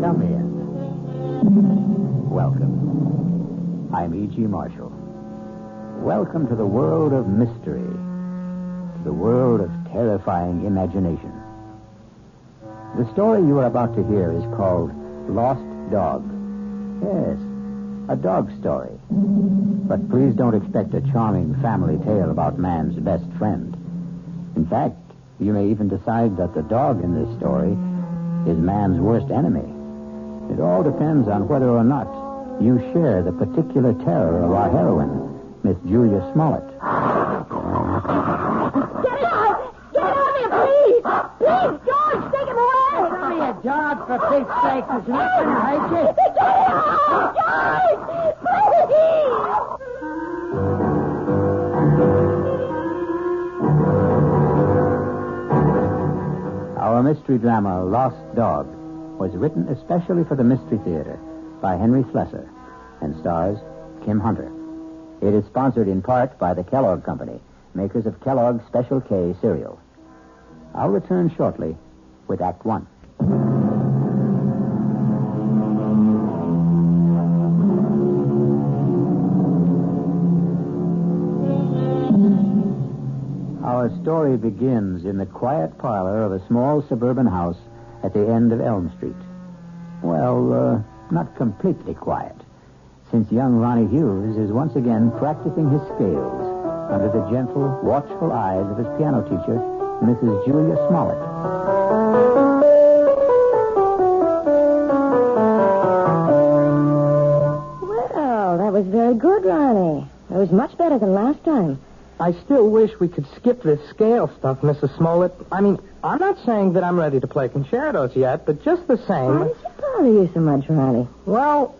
Come in. Welcome. I'm E.G. Marshall. Welcome to the world of mystery, the world of terrifying imagination. The story you are about to hear is called Lost Dog. Yes, a dog story. But please don't expect a charming family tale about man's best friend. In fact, you may even decide that the dog in this story is man's worst enemy. It all depends on whether or not you share the particular terror of our heroine, Miss Julia Smollett. Get out! Get out of here, please! Please, George, take him away! Give me a dog, for Pete's sake. It's not going to hurt you. Get it out! George! Please! Our mystery drama, Lost Dog, was written especially for the Mystery Theater by Henry Slesar and stars Kim Hunter. It is sponsored in part by the Kellogg Company, makers of Kellogg's Special K cereal. I'll return shortly with Act One. Story begins in the quiet parlor of a small suburban house at the end of Elm Street. Well, uh, not completely quiet, since young Ronnie Hughes is once again practicing his scales under the gentle, watchful eyes of his piano teacher, Mrs. Julia Smollett. Well, that was very good, Ronnie. It was much better than last time. I still wish we could skip this scale stuff, Mrs. Smollett. I mean, I'm not saying that I'm ready to play concertos yet, but just the Why same. does it bother you so much, Ronnie? Well,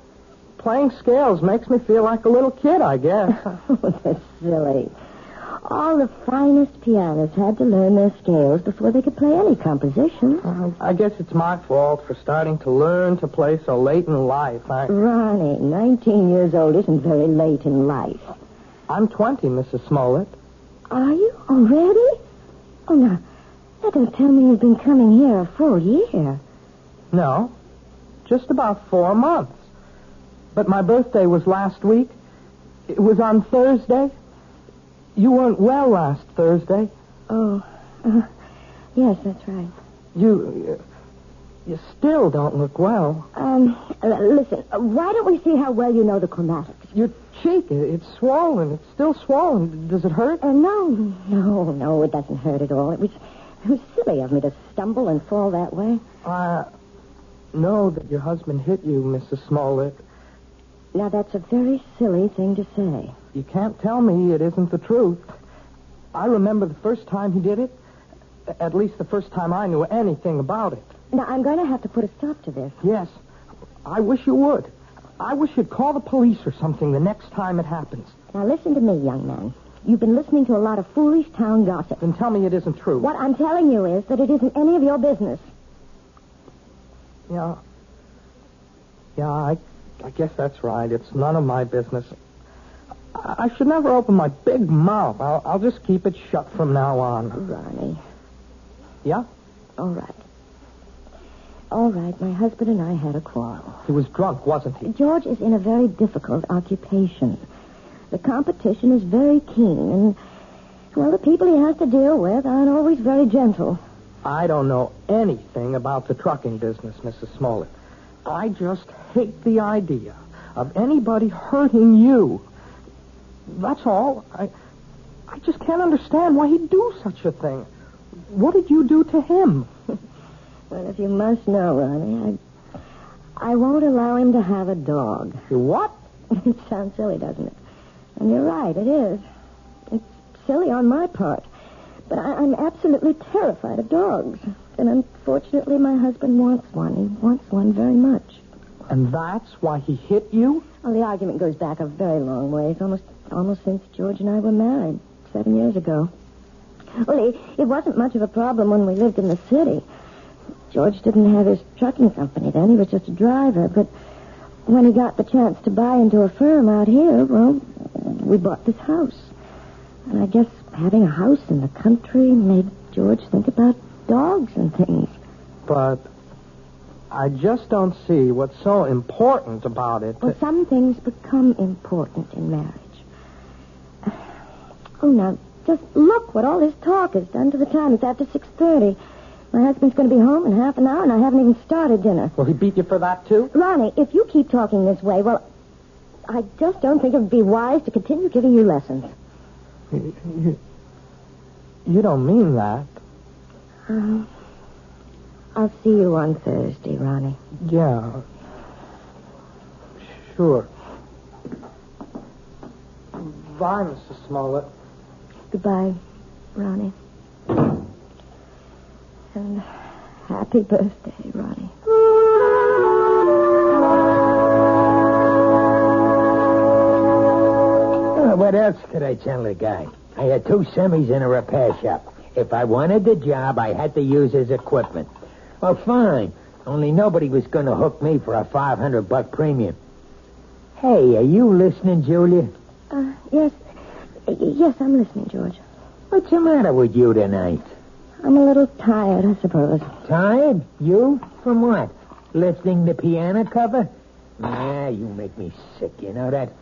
playing scales makes me feel like a little kid, I guess. Oh, that's silly. All the finest pianists had to learn their scales before they could play any composition. Uh, I guess it's my fault for starting to learn to play so late in life. I, Ronnie, 19 years old isn't very late in life. I'm 20, Mrs. Smollett. Are you already? Oh, now, that don't tell me you've been coming here a full year. No, just about four months. But my birthday was last week. It was on Thursday. You weren't well last Thursday. Oh, uh, yes, that's right. You, you still don't look well. Um, uh, listen, why don't we see how well you know the chromatics? Your cheek, it's swollen. It's still swollen. Does it hurt? Uh, no, no, no, it doesn't hurt at all. It was, it was silly of me to stumble and fall that way. I know that your husband hit you, Mrs. Smollett. Now, that's a very silly thing to say. You can't tell me it isn't the truth. I remember the first time he did it. At least the first time I knew anything about it. Now, I'm going to have to put a stop to this. Yes. I wish you would. I wish you'd call the police or something the next time it happens. Now, listen to me, young man. You've been listening to a lot of foolish town gossip. Then tell me it isn't true. What I'm telling you is that it isn't any of your business. Yeah. Yeah, I, I guess that's right. It's none of my business. I, I should never open my big mouth. I'll, I'll just keep it shut from now on. Ronnie, Yeah? all right. All right, my husband and I had a quarrel. He was drunk, wasn't he? George is in a very difficult occupation. The competition is very keen, and, well, the people he has to deal with aren't always very gentle. I don't know anything about the trucking business, Mrs. Smollett. I just hate the idea of anybody hurting you. That's all. I, I just can't understand why he'd do such a thing. What did you do to him? Well, if you must know, Ronnie, I, I won't allow him to have a dog. You what? it sounds silly, doesn't it? And you're right, it is. It's silly on my part. But I, I'm absolutely terrified of dogs. And unfortunately, my husband wants one. He wants one very much. And that's why he hit you? Well, the argument goes back a very long ways, almost almost since George and I were married, seven years ago. Well, it, it wasn't much of a problem when we lived in the city. George didn't have his trucking company then. He was just a driver. But when he got the chance to buy into a firm out here, well, we bought this house. And I guess having a house in the country made George think about dogs and things. But I just don't see what's so important about it. Well, some things become important in marriage. Oh, now, just look what all this talk has done to the time. It's after 6.30. My husband's going to be home in half an hour, and I haven't even started dinner. Will he beat you for that, too? Ronnie, if you keep talking this way, well, I just don't think it would be wise to continue giving you lessons. You, you, you don't mean that. Um, I'll see you on Thursday, Ronnie. Yeah. Sure. Bye, Mrs. Smollett. Goodbye, Ronnie. And happy birthday, Ronnie. Oh, what else could I tell the guy? I had two semis in a repair shop. If I wanted the job, I had to use his equipment. Well, fine. Only nobody was going to hook me for a 500 buck premium. Hey, are you listening, Julia? Uh, yes. Yes, I'm listening, George. What's the matter with you tonight? I'm a little tired, I suppose. Tired? You? From what? Lifting the piano cover? Nah, you make me sick, you know that?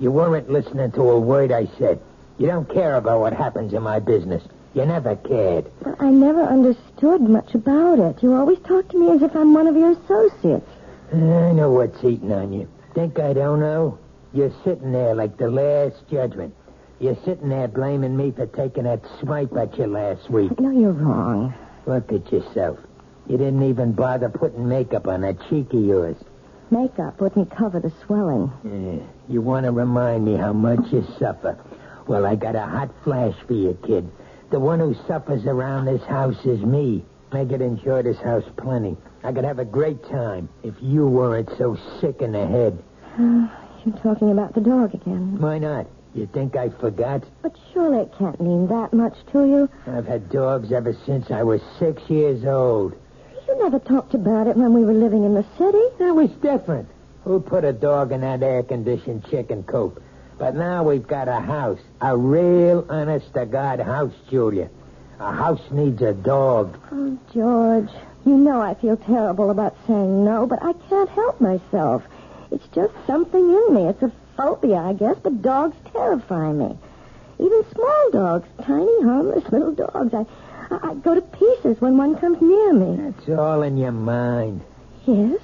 You weren't listening to a word I said. You don't care about what happens in my business. You never cared. But I never understood much about it. You always talk to me as if I'm one of your associates. I know what's eating on you. Think I don't know? You're sitting there like the last judgment. You're sitting there blaming me for taking that swipe at you last week. No, you're wrong. Look at yourself. You didn't even bother putting makeup on that cheek of yours. Makeup wouldn't cover the swelling. Yeah. You want to remind me how much you suffer. Well, I got a hot flash for you, kid. The one who suffers around this house is me. I could enjoy this house plenty. I could have a great time if you weren't so sick in the head. You're talking about the dog again. Why not? You think I forgot? But surely it can't mean that much to you. I've had dogs ever since I was six years old. You never talked about it when we were living in the city. That was different. Who put a dog in that air-conditioned chicken coop? But now we've got a house. A real, honest-to-God house, Julia. A house needs a dog. Oh, George, you know I feel terrible about saying no, but I can't help myself. It's just something in me. It's a phobia, I guess, but dogs terrify me. Even small dogs, tiny, harmless little dogs. I, I, I go to pieces when one comes near me. It's all in your mind. Yes,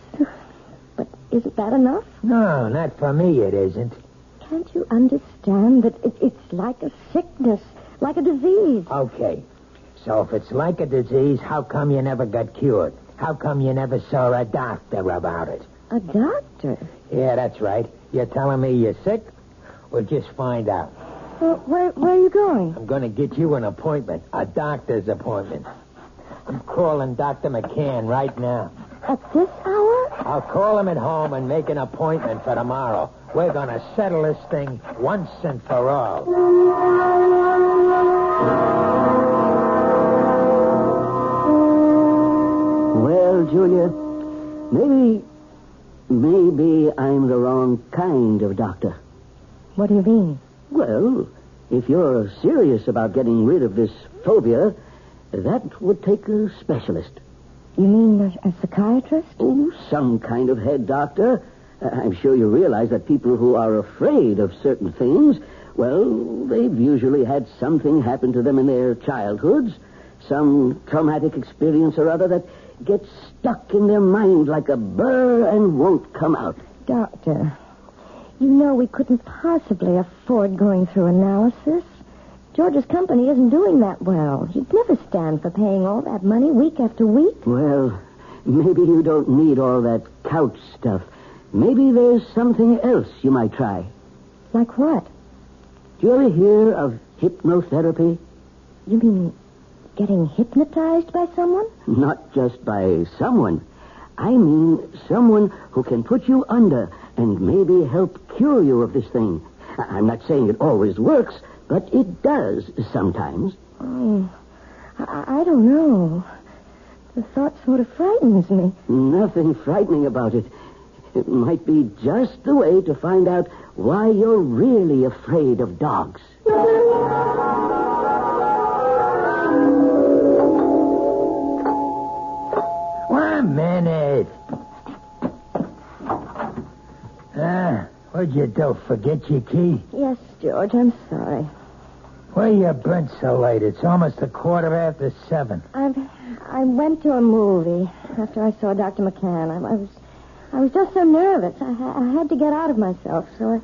but isn't that enough? No, not for me, it isn't. Can't you understand that it, it's like a sickness, like a disease? Okay. So if it's like a disease, how come you never got cured? How come you never saw a doctor about it? A doctor? Yeah, that's right. You're telling me you're sick? Well, just find out. Well, where, where are you going? I'm going to get you an appointment, a doctor's appointment. I'm calling Dr. McCann right now. At this hour? I'll call him at home and make an appointment for tomorrow. We're going to settle this thing once and for all. Well, Julia, maybe, maybe I'm the wrong kind of doctor. What do you mean? Well, if you're serious about getting rid of this phobia, that would take a specialist. You mean a, a psychiatrist? Oh, some kind of head doctor. Uh, I'm sure you realize that people who are afraid of certain things, well, they've usually had something happen to them in their childhoods, some traumatic experience or other that gets stuck in their mind like a burr and won't come out. Doctor, you know we couldn't possibly afford going through analysis. George's company isn't doing that well. He'd never stand for paying all that money week after week. Well, maybe you don't need all that couch stuff. Maybe there's something else you might try. Like what? Do you ever hear of hypnotherapy? You mean getting hypnotized by someone? Not just by someone. I mean someone who can put you under and maybe help cure you of this thing. I- I'm not saying it always works, but it does sometimes. Oh, I, I don't know. The thought sort of frightens me. Nothing frightening about it. It might be just the way to find out why you're really afraid of dogs. Minute. Ah, what'd you do? Forget your key? Yes, George, I'm sorry. Where you been so late? It's almost a quarter after seven. I've, I went to a movie after I saw Dr. McCann. I, I was I was just so nervous. I, I had to get out of myself, so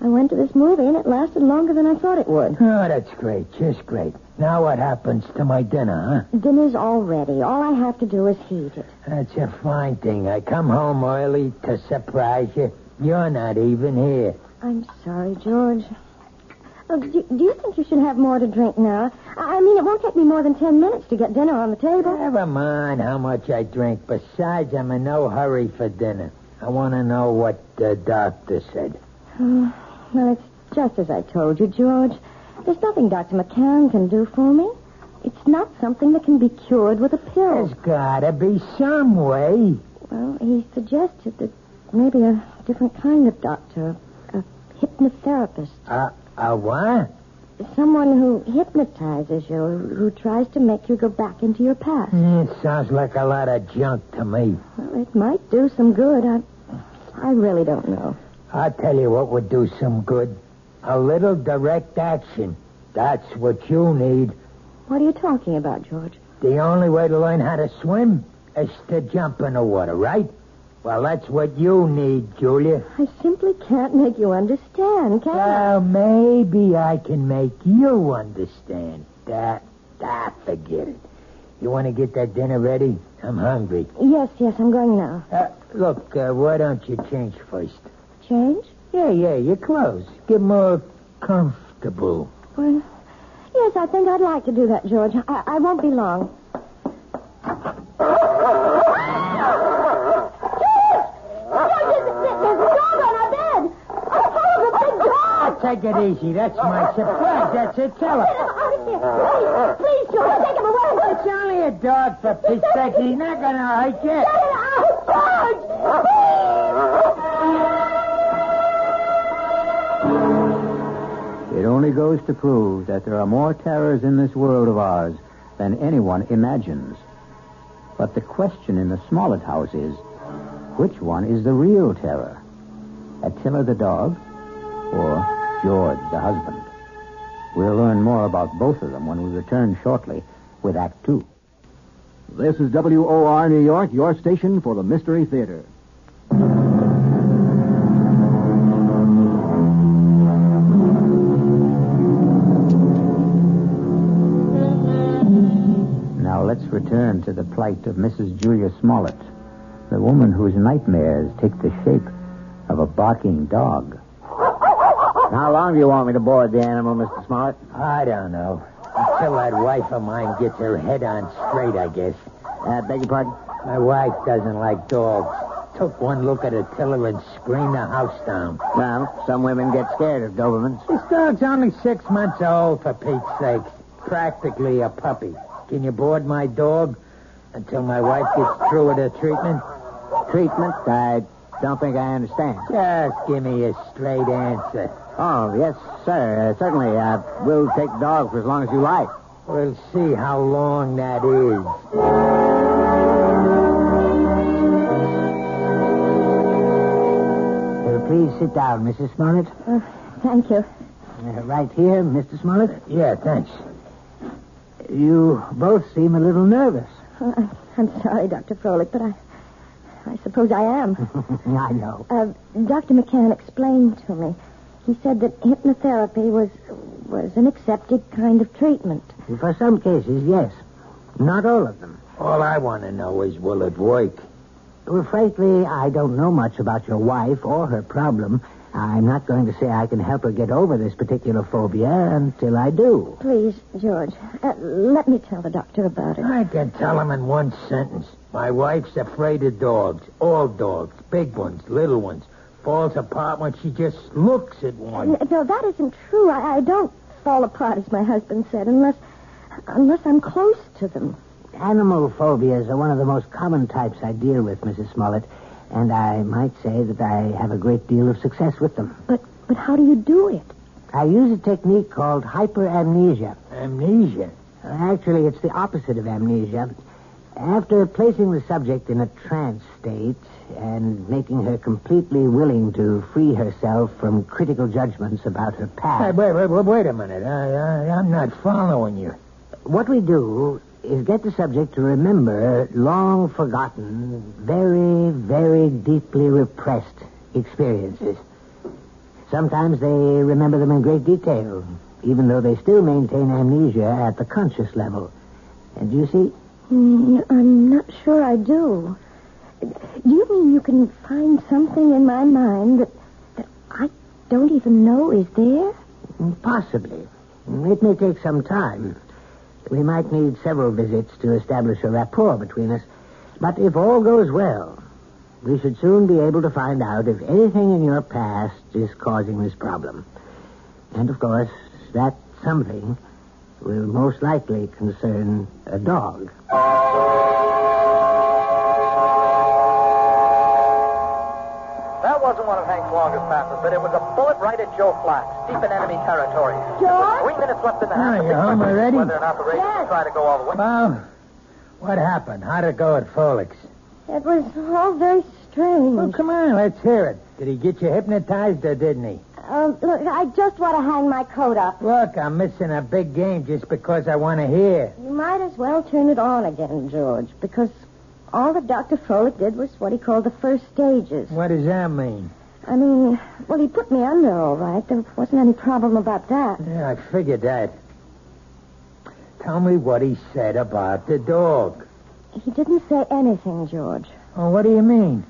I, went to this movie, and it lasted longer than I thought it would. Oh, that's great. Just great. Now what happens to my dinner, huh? Dinner's all ready. All I have to do is heat it. That's a fine thing. I come home early to surprise you. You're not even here. I'm sorry, George. Oh, do, do you think you should have more to drink now? I I mean, it won't take me more than ten minutes to get dinner on the table. Never mind how much I drink. Besides, I'm in no hurry for dinner. I want to know what the doctor said. Oh. Well, it's just as I told you, George. There's nothing Dr. McCann can do for me. It's not something that can be cured with a pill. There's gotta be some way. Well, he suggested that maybe a different kind of doctor, a hypnotherapist, Uh, a what? someone who hypnotizes you, who tries to make you go back into your past. It sounds like a lot of junk to me. Well, it might do some good. I, I really don't know. I'll tell you what would do some good. A little direct action. That's what you need. What are you talking about, George? The only way to learn how to swim is to jump in the water, right? Well, that's what you need, Julia. I simply can't make you understand, can I? Well, maybe I can make you understand. That, that, forget it. You want to get that dinner ready? I'm hungry. Yes, yes, I'm going now. Uh, look, uh, why don't you change first? Change? Yeah, yeah, your clothes. Get more comfortable. Well, yes, I think I'd like to do that, George. I, I won't be long. George! George, isn't it? There's dog on our bed. Take it easy. That's my surprise. That's it. Tell her. Please, George, take him away. It's only a dog, for Pete's sake. He's not going to hurt you. It only goes to prove that there are more terrors in this world of ours than anyone imagines. But the question in the Smollett house is, which one is the real terror? Attila the dog or George the husband? We'll learn more about both of them when we return shortly with Act Two. This is WOR New York, your station for the Mystery Theater. Return to the plight of Mrs. Julia Smollett, the woman whose nightmares take the shape of a barking dog. How long do you want me to board the animal, Mr. Smollett? I don't know. Until that wife of mine gets her head on straight, I guess. Uh, beg your pardon? My wife doesn't like dogs. Took one look at Attila and screamed the house down. Well, some women get scared of Dobermans. This dog's only six months old, for Pete's sake. Practically a puppy. Can you board my dog until my wife gets through with her treatment? Treatment? I don't think I understand. Just give me a straight answer. Oh, yes, sir. Uh, certainly. Uh, we'll take the dog for as long as you like. We'll see how long that is. Uh, please sit down, Mrs. Smollett. Uh, thank you. Uh, right here, Mr. Smollett. Yeah, thanks. You both seem a little nervous. Uh, I- I'm sorry, Dr. Froelich, but I, I suppose I am. I know. Uh, Dr. McCann explained to me. He said that hypnotherapy was was an accepted kind of treatment. For some cases, yes. Not all of them. All I want to know is, will it work? Well, frankly, I don't know much about your wife or her problem. I'm not going to say I can help her get over this particular phobia until I do. Please, George, uh, let me tell the doctor about it. I can tell him in one sentence. My wife's afraid of dogs. All dogs. Big ones, little ones. Falls apart when she just looks at one. No, that isn't true. I, I don't fall apart, as my husband said, unless unless I'm close to them. Animal phobias are one of the most common types I deal with, Mrs. Smollett, and I might say that I have a great deal of success with them. But but how do you do it? I use a technique called hyperamnesia. Amnesia. Uh, actually, it's the opposite of amnesia. After placing the subject in a trance state and making her completely willing to free herself from critical judgments about her Hey, past, wait, wait, wait, wait a minute. I, I, I'm not following you. what we do is get the subject to remember long forgotten, very, very deeply repressed experiences. Sometimes they remember them in great detail, even though they still maintain amnesia at the conscious level. And do you see, Mm, I'm not sure I do. Do you mean you can find something in my mind that that I don't even know is there? Possibly. It may take some time. We might need several visits to establish a rapport between us. But if all goes well, we should soon be able to find out if anything in your past is causing this problem. And of course, that something will most likely concern a dog. Longest passes, but it was a bullet right at Joe Flax, deep in enemy territory. George? Three minutes left in the half. Are you big home question is already? Whether or not Yes. will try to go all the way. Well, what happened? How'd it go at Froelich's? It was all very strange. Well, come on, let's hear it. Did he get you hypnotized or didn't he? Um, look, I just want to hang my coat up. Look, I'm missing a big game just because I want to hear. You might as well turn it on again, George, because all that Dr. Froelich did was what he called the first stages. What does that mean? I mean, well, he put me under all right. There wasn't any problem about that. Yeah, I figured that. Tell me what he said about the dog. He didn't say anything, George. Oh, what do you mean?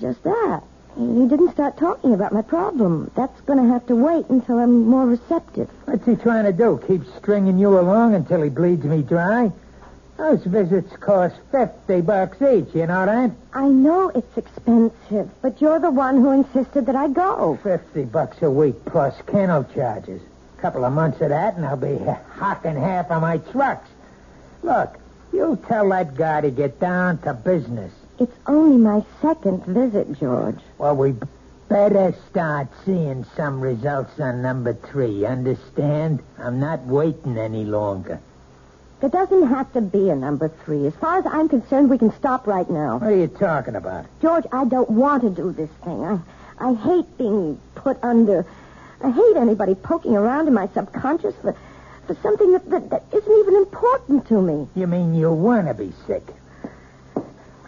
Just that. He didn't start talking about my problem. That's going to have to wait until I'm more receptive. What's he trying to do? Keep stringing you along until he bleeds me dry? Those visits cost fifty bucks each, you know that? I know it's expensive, but you're the one who insisted that I go. Fifty bucks a week plus kennel charges. A couple of months of that, and I'll be hocking half of my trucks. Look, you tell that guy to get down to business. It's only my second visit, George. Well, we better start seeing some results on number three. Understand? I'm not waiting any longer. There doesn't have to be a number three. As far as I'm concerned, we can stop right now. What are you talking about? George, I don't want to do this thing. I, I hate being put under. I hate anybody poking around in my subconscious for, for something that, that, that isn't even important to me. You mean you want to be sick?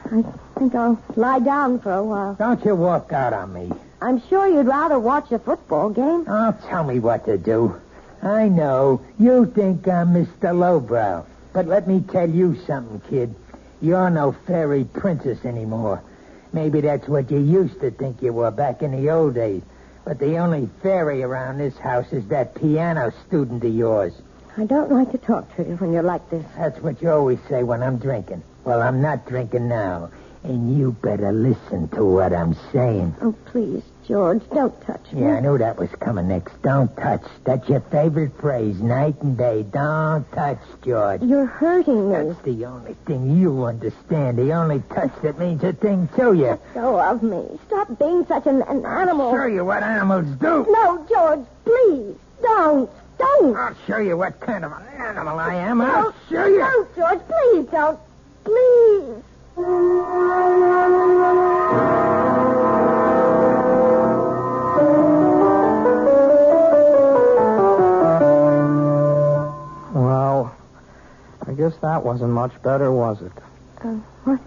I think I'll lie down for a while. Don't you walk out on me. I'm sure you'd rather watch a football game. Oh, tell me what to do. I know. You think I'm Mr. Lowbrow. But let me tell you something, kid. You're no fairy princess anymore. Maybe that's what you used to think you were back in the old days. But the only fairy around this house is that piano student of yours. I don't like to talk to you when you're like this. That's what you always say when I'm drinking. Well, I'm not drinking now. And you better listen to what I'm saying. Oh, please, George, don't touch me. Yeah, I knew that was coming next. Don't touch. That's your favorite phrase, night and day. Don't touch, George. You're hurting me. That's the only thing you understand. The only touch that means a thing to you. Let go of me. Stop being such an, an animal. I'll show you what animals do. No, George, please. Don't. Don't. I'll show you what kind of an animal I am. I'll show you. Don't, George. Please don't. Please. Guess that wasn't much better, was it? Uh, what?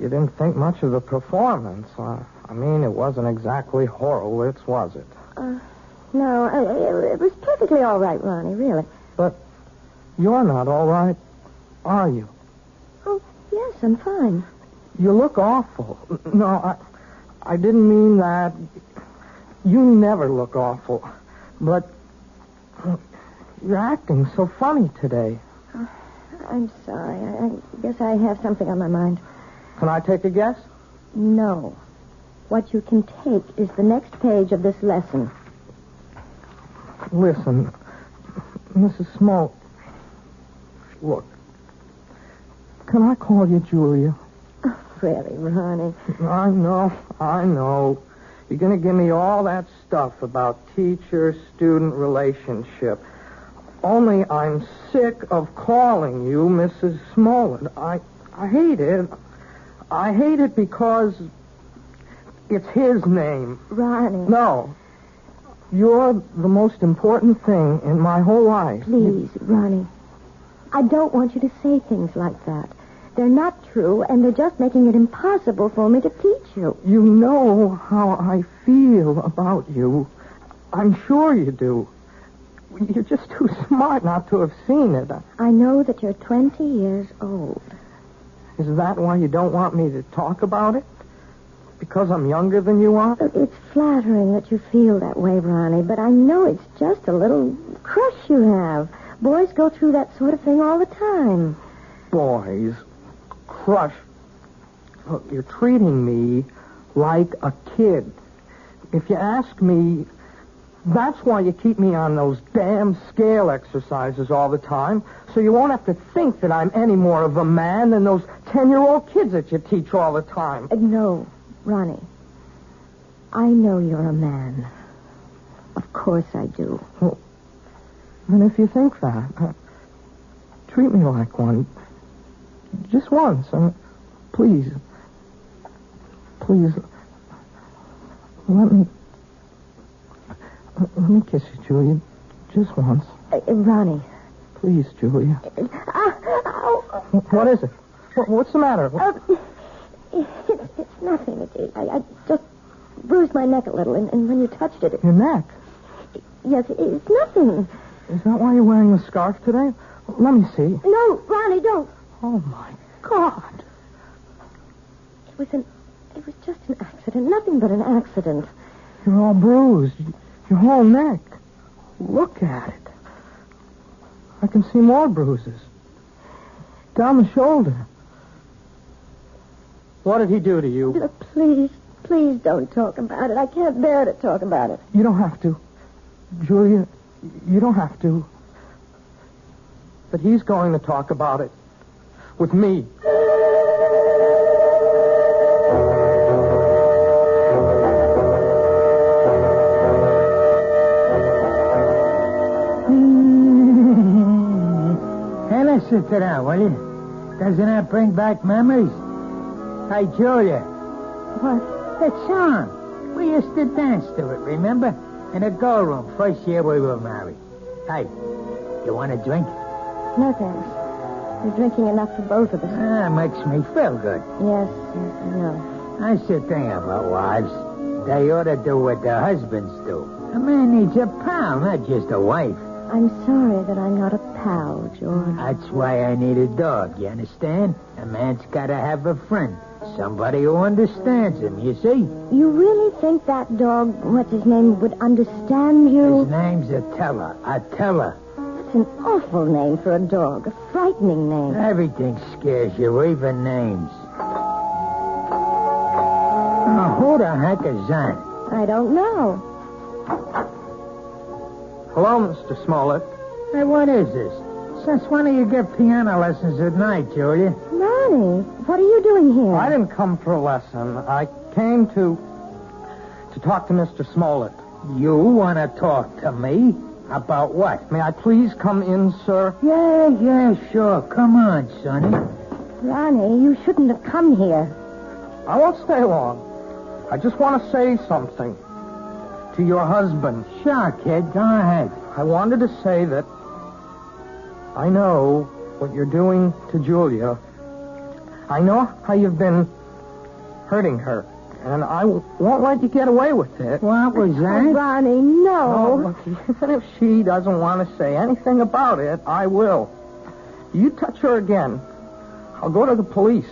You didn't think much of the performance. Uh, I mean, it wasn't exactly Horowitz, was it? Uh, no, uh, it, it was perfectly all right, Ronnie, really. But you're not all right, are you? Oh, yes, I'm fine. You look awful. No, I, I didn't mean that. You never look awful. But you're acting so funny today. I'm sorry. I, I guess I have something on my mind. Can I take a guess? No. What you can take is the next page of this lesson. Listen, Mrs. Small. Look. Can I call you Julia? Oh, really, Ronnie? I know, I know. You're going to give me all that stuff about teacher-student relationship. Only I'm sick of calling you Mrs. Smollett. I, I hate it. I hate it because it's his name. Ronnie. No. You're the most important thing in my whole life. Please, Ronnie. I don't want you to say things like that. They're not true, and they're just making it impossible for me to teach you. You know how I feel about you. I'm sure you do. You're just too smart not to have seen it. I know that you're 20 years old. Is that why you don't want me to talk about it? Because I'm younger than you are? It's flattering that you feel that way, Ronnie, but I know it's just a little crush you have. Boys go through that sort of thing all the time. Boys, crush. Look, you're treating me like a kid. If you ask me, that's why you keep me on those damn scale exercises all the time, so you won't have to think that I'm any more of a man than those ten-year-old kids that you teach all the time. Uh, no, Ronnie. I know you're a man. Of course I do. Well, And if you think that, uh, treat me like one. Just once. Uh, please. Please. Let me. Let me kiss you, Julia. Just once. Uh, uh, Ronnie. Please, Julia. Ah, ow. What is it? What, what's the matter? Uh, it's, it's nothing. It, I, I just bruised my neck a little, and, and when you touched it, it Your neck. yes, it's nothing. Is that why you're wearing the scarf today? Let me see. No, Ronnie, don't. Oh, my God. It was an, it was just an accident, nothing but an accident. You're all bruised. Your whole neck. Look at it. I can see more bruises. Down the shoulder. What did he do to you? Look, please, please don't talk about it. I can't bear to talk about it. You don't have to. Julia, you don't have to. But he's going to talk about it. With me. Sit down, will you? Doesn't that bring back memories? Hey, Julia, What? that song. We used to dance to it, remember? In a girl room, first year we were married. Hey, you want a drink? No, thanks. You're drinking enough for both of us. Ah, makes me feel good. Yes, yes, I know. I should think about wives. They ought to do what their husbands do. A man needs a pal, not just a wife. I'm sorry that I'm not a pal, George. That's why I need a dog, you understand? A man's got to have a friend. Somebody who understands him, you see? You really think that dog, what's his name, would understand you? His name's Attila. Attila. That's an awful name for a dog. A frightening name. Everything scares you, even names. Oh, who the heck is that? I don't know. Hello, Mr. Smollett. Hey, what is this? Since when do you give piano lessons at night, Julia? Ronnie, what are you doing here? I didn't come for a lesson. I came to to talk to Mr. Smollett. You want to talk to me? About what? May I please come in, sir? Yeah, yeah, sure. Come on, Sonny. Ronnie, you shouldn't have come here. I won't stay long. I just want to say something to your husband. Sure, kid. Go ahead. I wanted to say that I know what you're doing to Julia. I know how you've been hurting her, and I w- won't let you get away with it. What was Oh, that? Ronnie, Oh, no. look, even if she doesn't want to say anything about it, I will. You touch her again, I'll go to the police.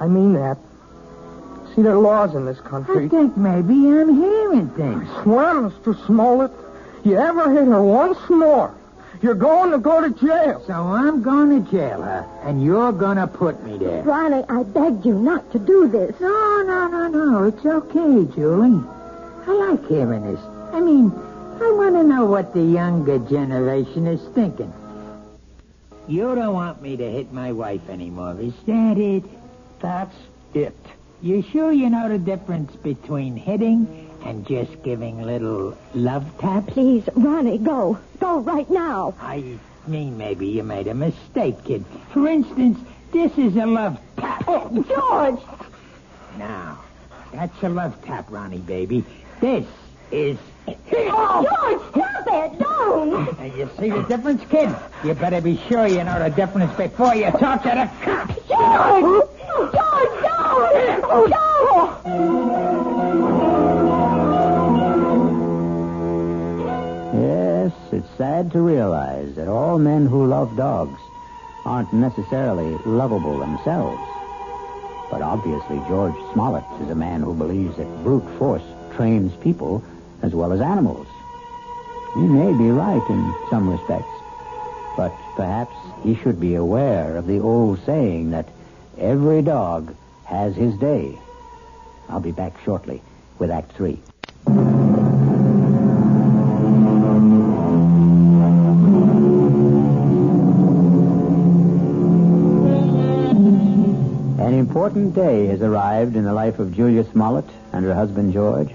I mean that. See, there are laws in this I country. think maybe I'm hearing things. Swear, Mr. Smollett, you ever hit her once more, you're going to go to jail. So I'm going to jail her, and you're going to put me there. Riley, I begged you not to do this. No, no, no, no. It's okay, Julie. I like hearing this. I mean, I want to know what the younger generation is thinking. You don't want me to hit my wife anymore, is that it? That's it. You sure you know the difference between hitting and just giving little love taps? Please, Ronnie, go. Go right now. I mean, maybe you made a mistake, kid. For instance, this is a love tap. Oh, George! Now, that's a love tap, Ronnie, baby. This is. Oh, George, stop it! Don't! And you see the difference, kid? You better be sure you know the difference before you talk to the cops. George! George, don't! Oh. Don't! Yes, it's sad to realize that all men who love dogs aren't necessarily lovable themselves. But obviously, George Smollett is a man who believes that brute force trains people as well as animals. He may be right in some respects, but perhaps he should be aware of the old saying that every dog has his day. I'll be back shortly with Act Three. Important day has arrived in the life of Julia Smollett and her husband George,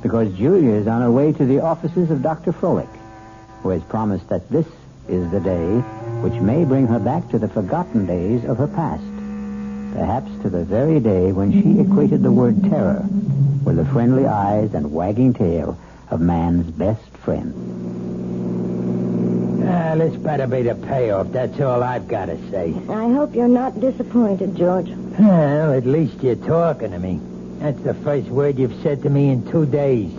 because Julia is on her way to the offices of Dr. Froelich, who has promised that this is the day which may bring her back to the forgotten days of her past, perhaps to the very day when she equated the word terror with the friendly eyes and wagging tail of man's best friend. Ah, this better be the payoff. That's all I've got to say. I hope you're not disappointed, George. Well, at least you're talking to me. That's the first word you've said to me in two days.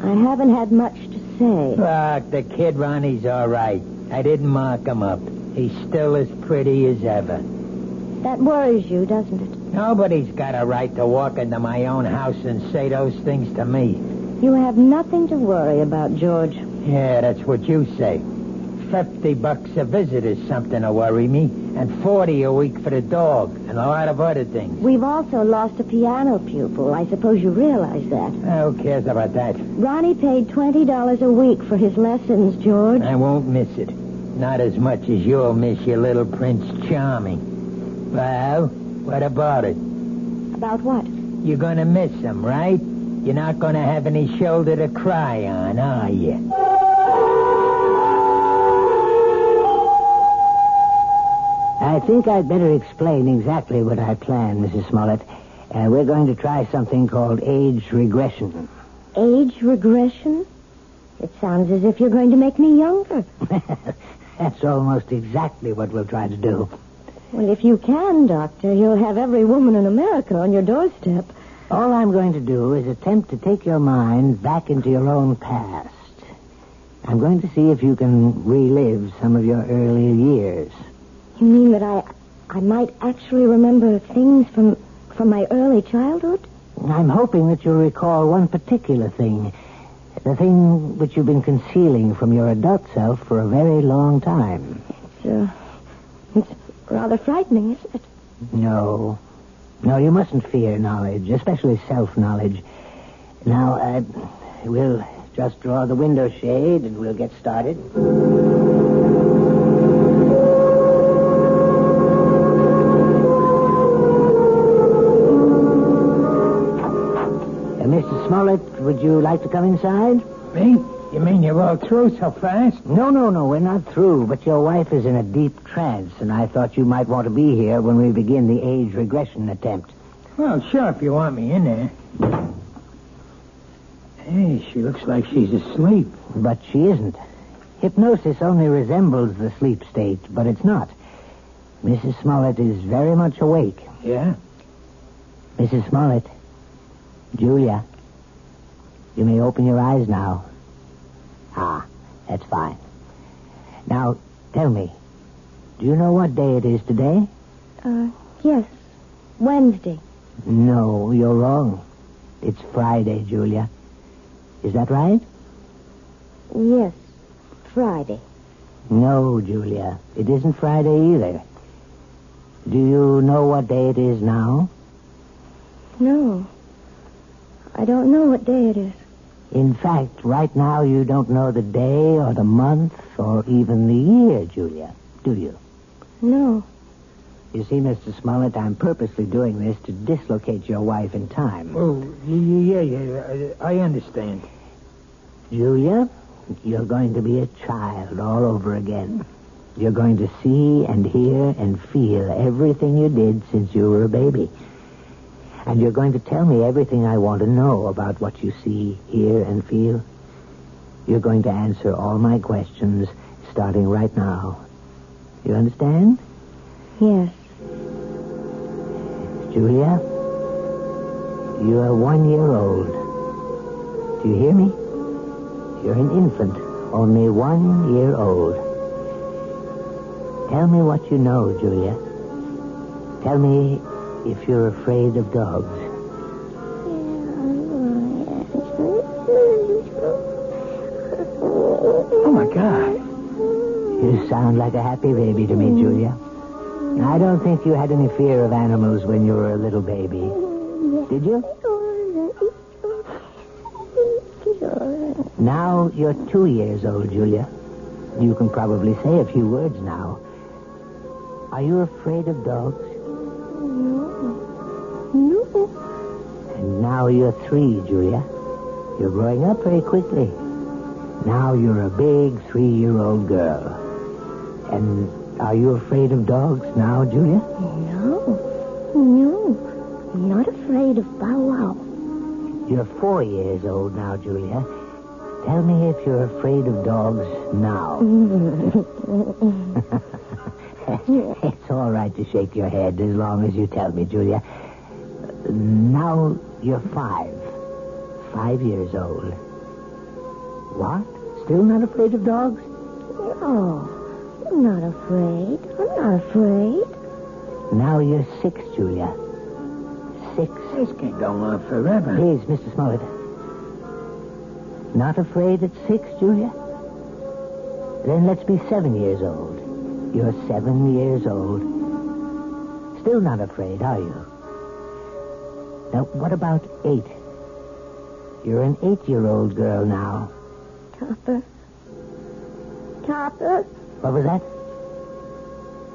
I haven't had much to say. Look, the kid Ronnie's all right. I didn't mark him up. He's still as pretty as ever. That worries you, doesn't it? Nobody's got a right to walk into my own house and say those things to me. You have nothing to worry about, George. Yeah, that's what you say. Fifty bucks a visit is something to worry me, and forty a week for the dog, and a lot of other things. We've also lost a piano pupil. I suppose you realize that. Who cares about that? Ronnie paid $20 a week for his lessons, George. I won't miss it. Not as much as you'll miss your little Prince Charming. Well, what about it? About what? You're gonna miss him, right? You're not gonna have any shoulder to cry on, are you? I think I'd better explain exactly what I plan, Mrs. Smollett. Uh, we're going to try something called age regression. Age regression? It sounds as if you're going to make me younger. That's almost exactly what we'll try to do. Well, if you can, Doctor, you'll have every woman in America on your doorstep. All I'm going to do is attempt to take your mind back into your own past. I'm going to see if you can relive some of your earlier years. You mean that I I might actually remember things from from my early childhood? I'm hoping that you'll recall one particular thing. The thing which you've been concealing from your adult self for a very long time. It's, uh, it's rather frightening, isn't it? No. No, you mustn't fear knowledge, especially self-knowledge. Now, uh, we'll just draw the window shade and we'll get started. Would you like to come inside? Me? You mean you're all through so fast? No, no, no, we're not through, but your wife is in a deep trance, and I thought you might want to be here when we begin the age regression attempt. Well, sure, if you want me in there. Hey, she looks like she's asleep. But she isn't. Hypnosis only resembles the sleep state, but it's not. Mrs. Smollett is very much awake. Yeah? Mrs. Smollett, Julia, you may open your eyes now. Ah, that's fine. Now, tell me, do you know what day it is today? Uh, yes. Wednesday. No, you're wrong. It's Friday, Julia. Is that right? Yes, Friday. No, Julia. It isn't Friday either. Do you know what day it is now? No. I don't know what day it is. In fact, right now you don't know the day or the month or even the year, Julia, do you? No. You see, Mr. Smollett, I'm purposely doing this to dislocate your wife in time. Oh, yeah, yeah, I understand. Julia, you're going to be a child all over again. You're going to see and hear and feel everything you did since you were a baby. And you're going to tell me everything I want to know about what you see, hear, and feel. You're going to answer all my questions starting right now. You understand? Yes. Julia, you are one year old. Do you hear me? You're an infant, only one year old. Tell me what you know, Julia. Tell me if you're afraid of dogs. Oh, my God. You sound like a happy baby to me, Julia. I don't think you had any fear of animals when you were a little baby. Did you? Now you're two years old, Julia. You can probably say a few words now. Are you afraid of dogs? No. No. And now you're three, Julia. You're growing up very quickly. Now you're a big three-year-old girl. And are you afraid of dogs now, Julia? No. No. I'm not afraid of Bow Wow. You're four years old now, Julia. Tell me if you're afraid of dogs now. it's all right to shake your head as long as you tell me, Julia. Now you're five. Five years old. What? Still not afraid of dogs? No. I'm not afraid. I'm not afraid. Now you're six, Julia. Six. This can't go on forever. Please, Mr. Smollett. Not afraid at six, Julia? Then let's be seven years old. You're seven years old. Still not afraid, are you? Now, what about eight? You're an eight-year-old girl now. Topper. Topper. What was that?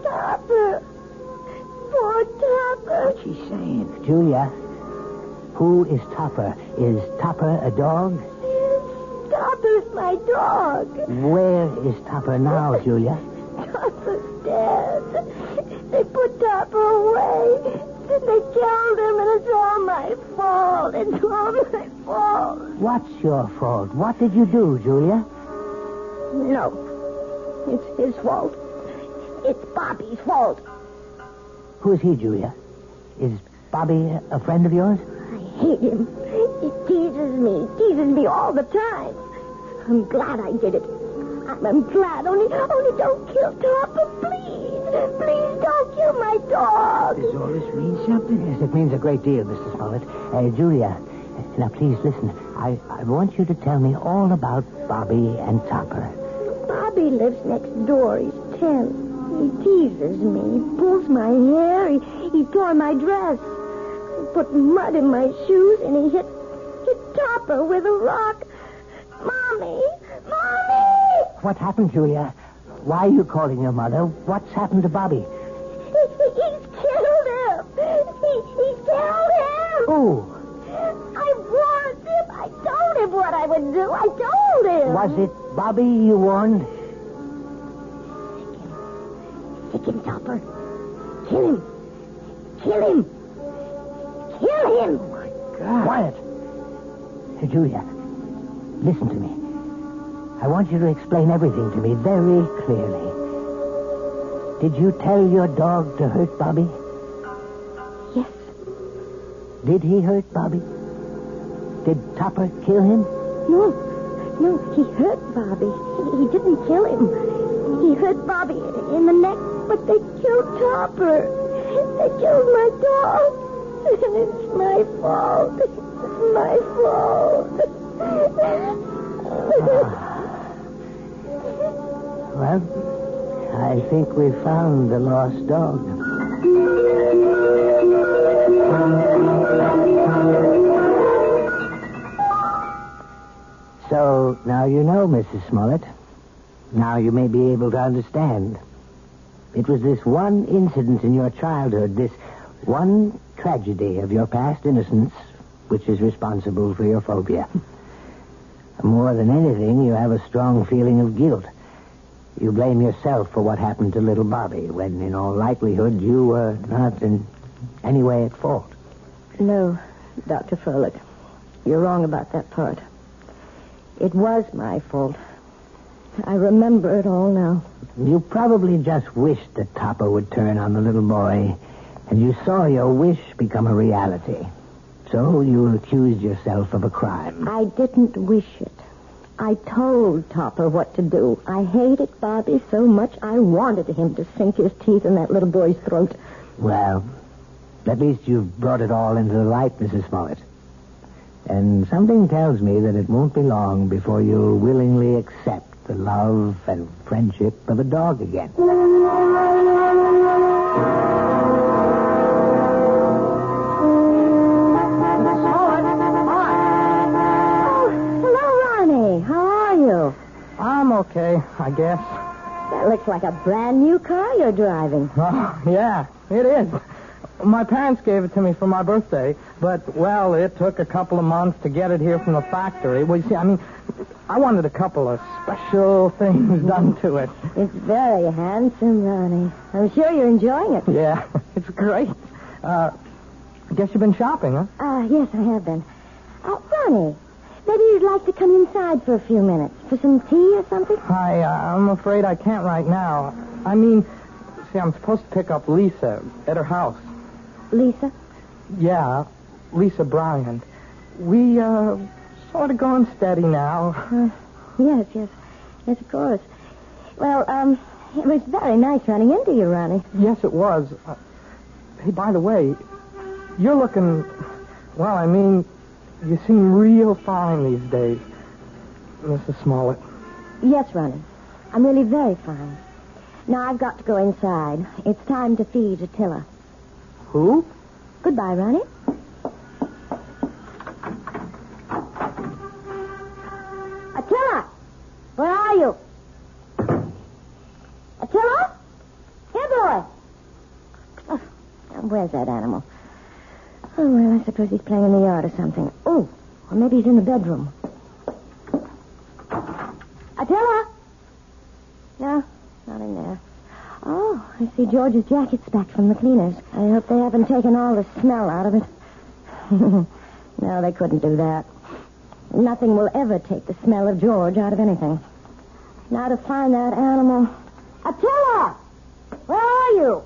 Topper. Poor Topper. What's she saying? Julia, who is Topper? Is Topper a dog? Yes. Topper's my dog. Where is Topper now, Julia? Topper's dead. They put Topper away. Then they killed him, and it's all my fault. It's all my fault. What's your fault? What did you do, Julia? No. It's his fault. It's Bobby's fault. Who is he, Julia? Is Bobby a friend of yours? I hate him. He teases me, teases me all the time. I'm glad I did it. I'm, I'm glad. Only, only don't kill Topper, please. Please don't kill my dog. Does all this mean something? Yes, it means a great deal, Mrs. Smollett. Uh, Julia, now please listen. I, I want you to tell me all about Bobby and Topper. Bobby lives next door. He's ten. He teases me. He pulls my hair. He, he tore my dress. He put mud in my shoes, and he hit, hit Topper with a rock. Mommy! Mommy! What happened, Julia? Why are you calling your mother? What's happened to Bobby? He, he's killed him! He, he killed him! Who? I warned him. I told him what I would do. I told him. Was it Bobby you warned? Stick him, Topper. Kill him. Kill him. Kill him. my god Quiet. Julia, listen to me. I want you to explain everything to me very clearly. Did you tell your dog to hurt Bobby? Yes. Did he hurt Bobby? Did Topper kill him? No. No, he hurt Bobby. He, he didn't kill him. He hurt Bobby in the neck, but they killed Topper. They killed my dog. And it's my fault. It's my fault. Ah. Well, I think we found the lost dog. So now you know, Mrs. Smollett. Now you may be able to understand. It was this one incident in your childhood, this one tragedy of your past innocence, which is responsible for your phobia. More than anything, you have a strong feeling of guilt. You blame yourself for what happened to little Bobby, when in all likelihood you were not in any way at fault. No, Dr. Froelich. You're wrong about that part. It was my fault. I remember it all now. You probably just wished that Topper would turn on the little boy, and you saw your wish become a reality. So you accused yourself of a crime. I didn't wish it. I told Topper what to do. I hated Bobby so much I wanted him to sink his teeth in that little boy's throat. Well, at least you've brought it all into the light, Mrs. Smollett. And something tells me that it won't be long before you'll willingly accept the love and friendship of a dog again. I'm okay, I guess. That looks like a brand new car you're driving. Oh, yeah, it is. My parents gave it to me for my birthday, but, well, it took a couple of months to get it here from the factory. Well, you see, I mean, I wanted a couple of special things done to it. It's very handsome, Ronnie. I'm sure you're enjoying it. Yeah, it's great. Uh, I guess you've been shopping, huh? Ah, yes, I have been. Uh, Ronnie, maybe you'd like to come inside for a few minutes for some tea or something? I, uh, I'm afraid I can't right now. I mean, see, I'm supposed to pick up Lisa at her house. Lisa? Yeah, Lisa Bryant. We, uh, sort of going steady now. Uh, yes, yes. Yes, of course. Well, um, it was very nice running into you, Ronnie. Yes, it was. Uh, hey, by the way, you're looking, well, I mean, you seem real fine these days, Mrs. Smollett. Yes, Ronnie. I'm really very fine. Now I've got to go inside. It's time to feed Attila. Who? Goodbye, Ronnie. Attila! Where are you? Attila? Here, boy. Oh, where's that animal? Oh, well, I suppose he's playing in the yard or something. Oh, or maybe he's in the bedroom. Attila? No, not in there. Oh, I see George's jacket's back from the cleaners. I hope they haven't taken all the smell out of it. no, they couldn't do that. Nothing will ever take the smell of George out of anything. Now to find that animal. Attila! Where are you?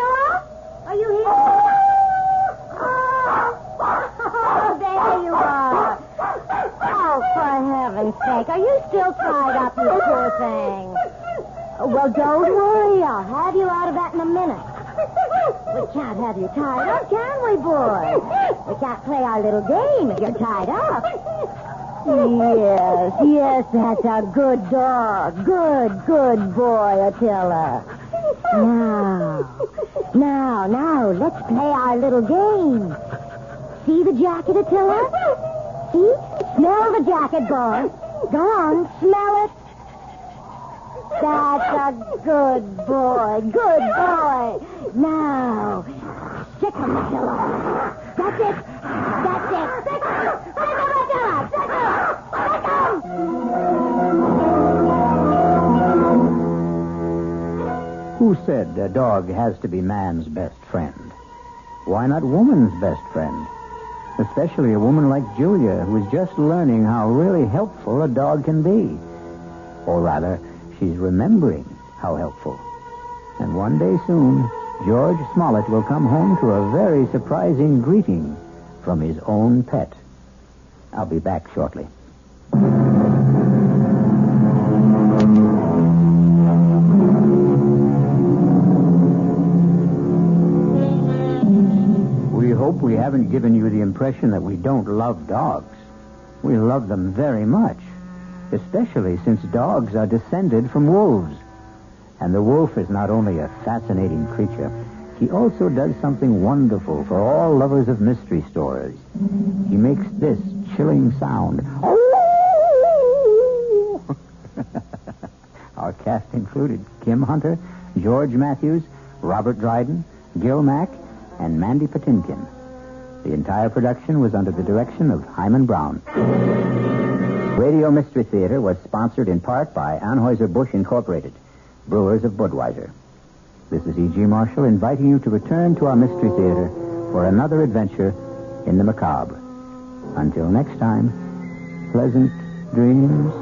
Are you here? Oh, there you are. Oh, for heaven's sake. Are you still tied up, you poor thing? Well, don't worry. I'll have you out of that in a minute. We can't have you tied up, can we, boy? We can't play our little game if you're tied up. Yes, yes, that's a good dog. Good, good boy, Attila. Now, now, now, let's play our little game. See the jacket, Attila? See? Smell the jacket, boy. Go on, smell it. That's a good boy. Good boy. Now, stick him, Attila. That's it. That's it. Who said a dog has to be man's best friend? Why not woman's best friend? Especially a woman like Julia, who's just learning how really helpful a dog can be. Or rather, she's remembering how helpful. And one day soon, George Smollett will come home to a very surprising greeting from his own pet. I'll be back shortly. Haven't given you the impression that we don't love dogs. We love them very much, especially since dogs are descended from wolves. And the wolf is not only a fascinating creature, he also does something wonderful for all lovers of mystery stories. He makes this chilling sound. Our cast included Kim Hunter, George Matthews, Robert Dryden, Gil Mack, and Mandy Patinkin. The entire production was under the direction of Himan Brown. Radio Mystery Theater was sponsored in part by Anheuser-Busch Incorporated, brewers of Budweiser. This is E.G. Marshall inviting you to return to our Mystery Theater for another adventure in the macabre. Until next time, pleasant dreams.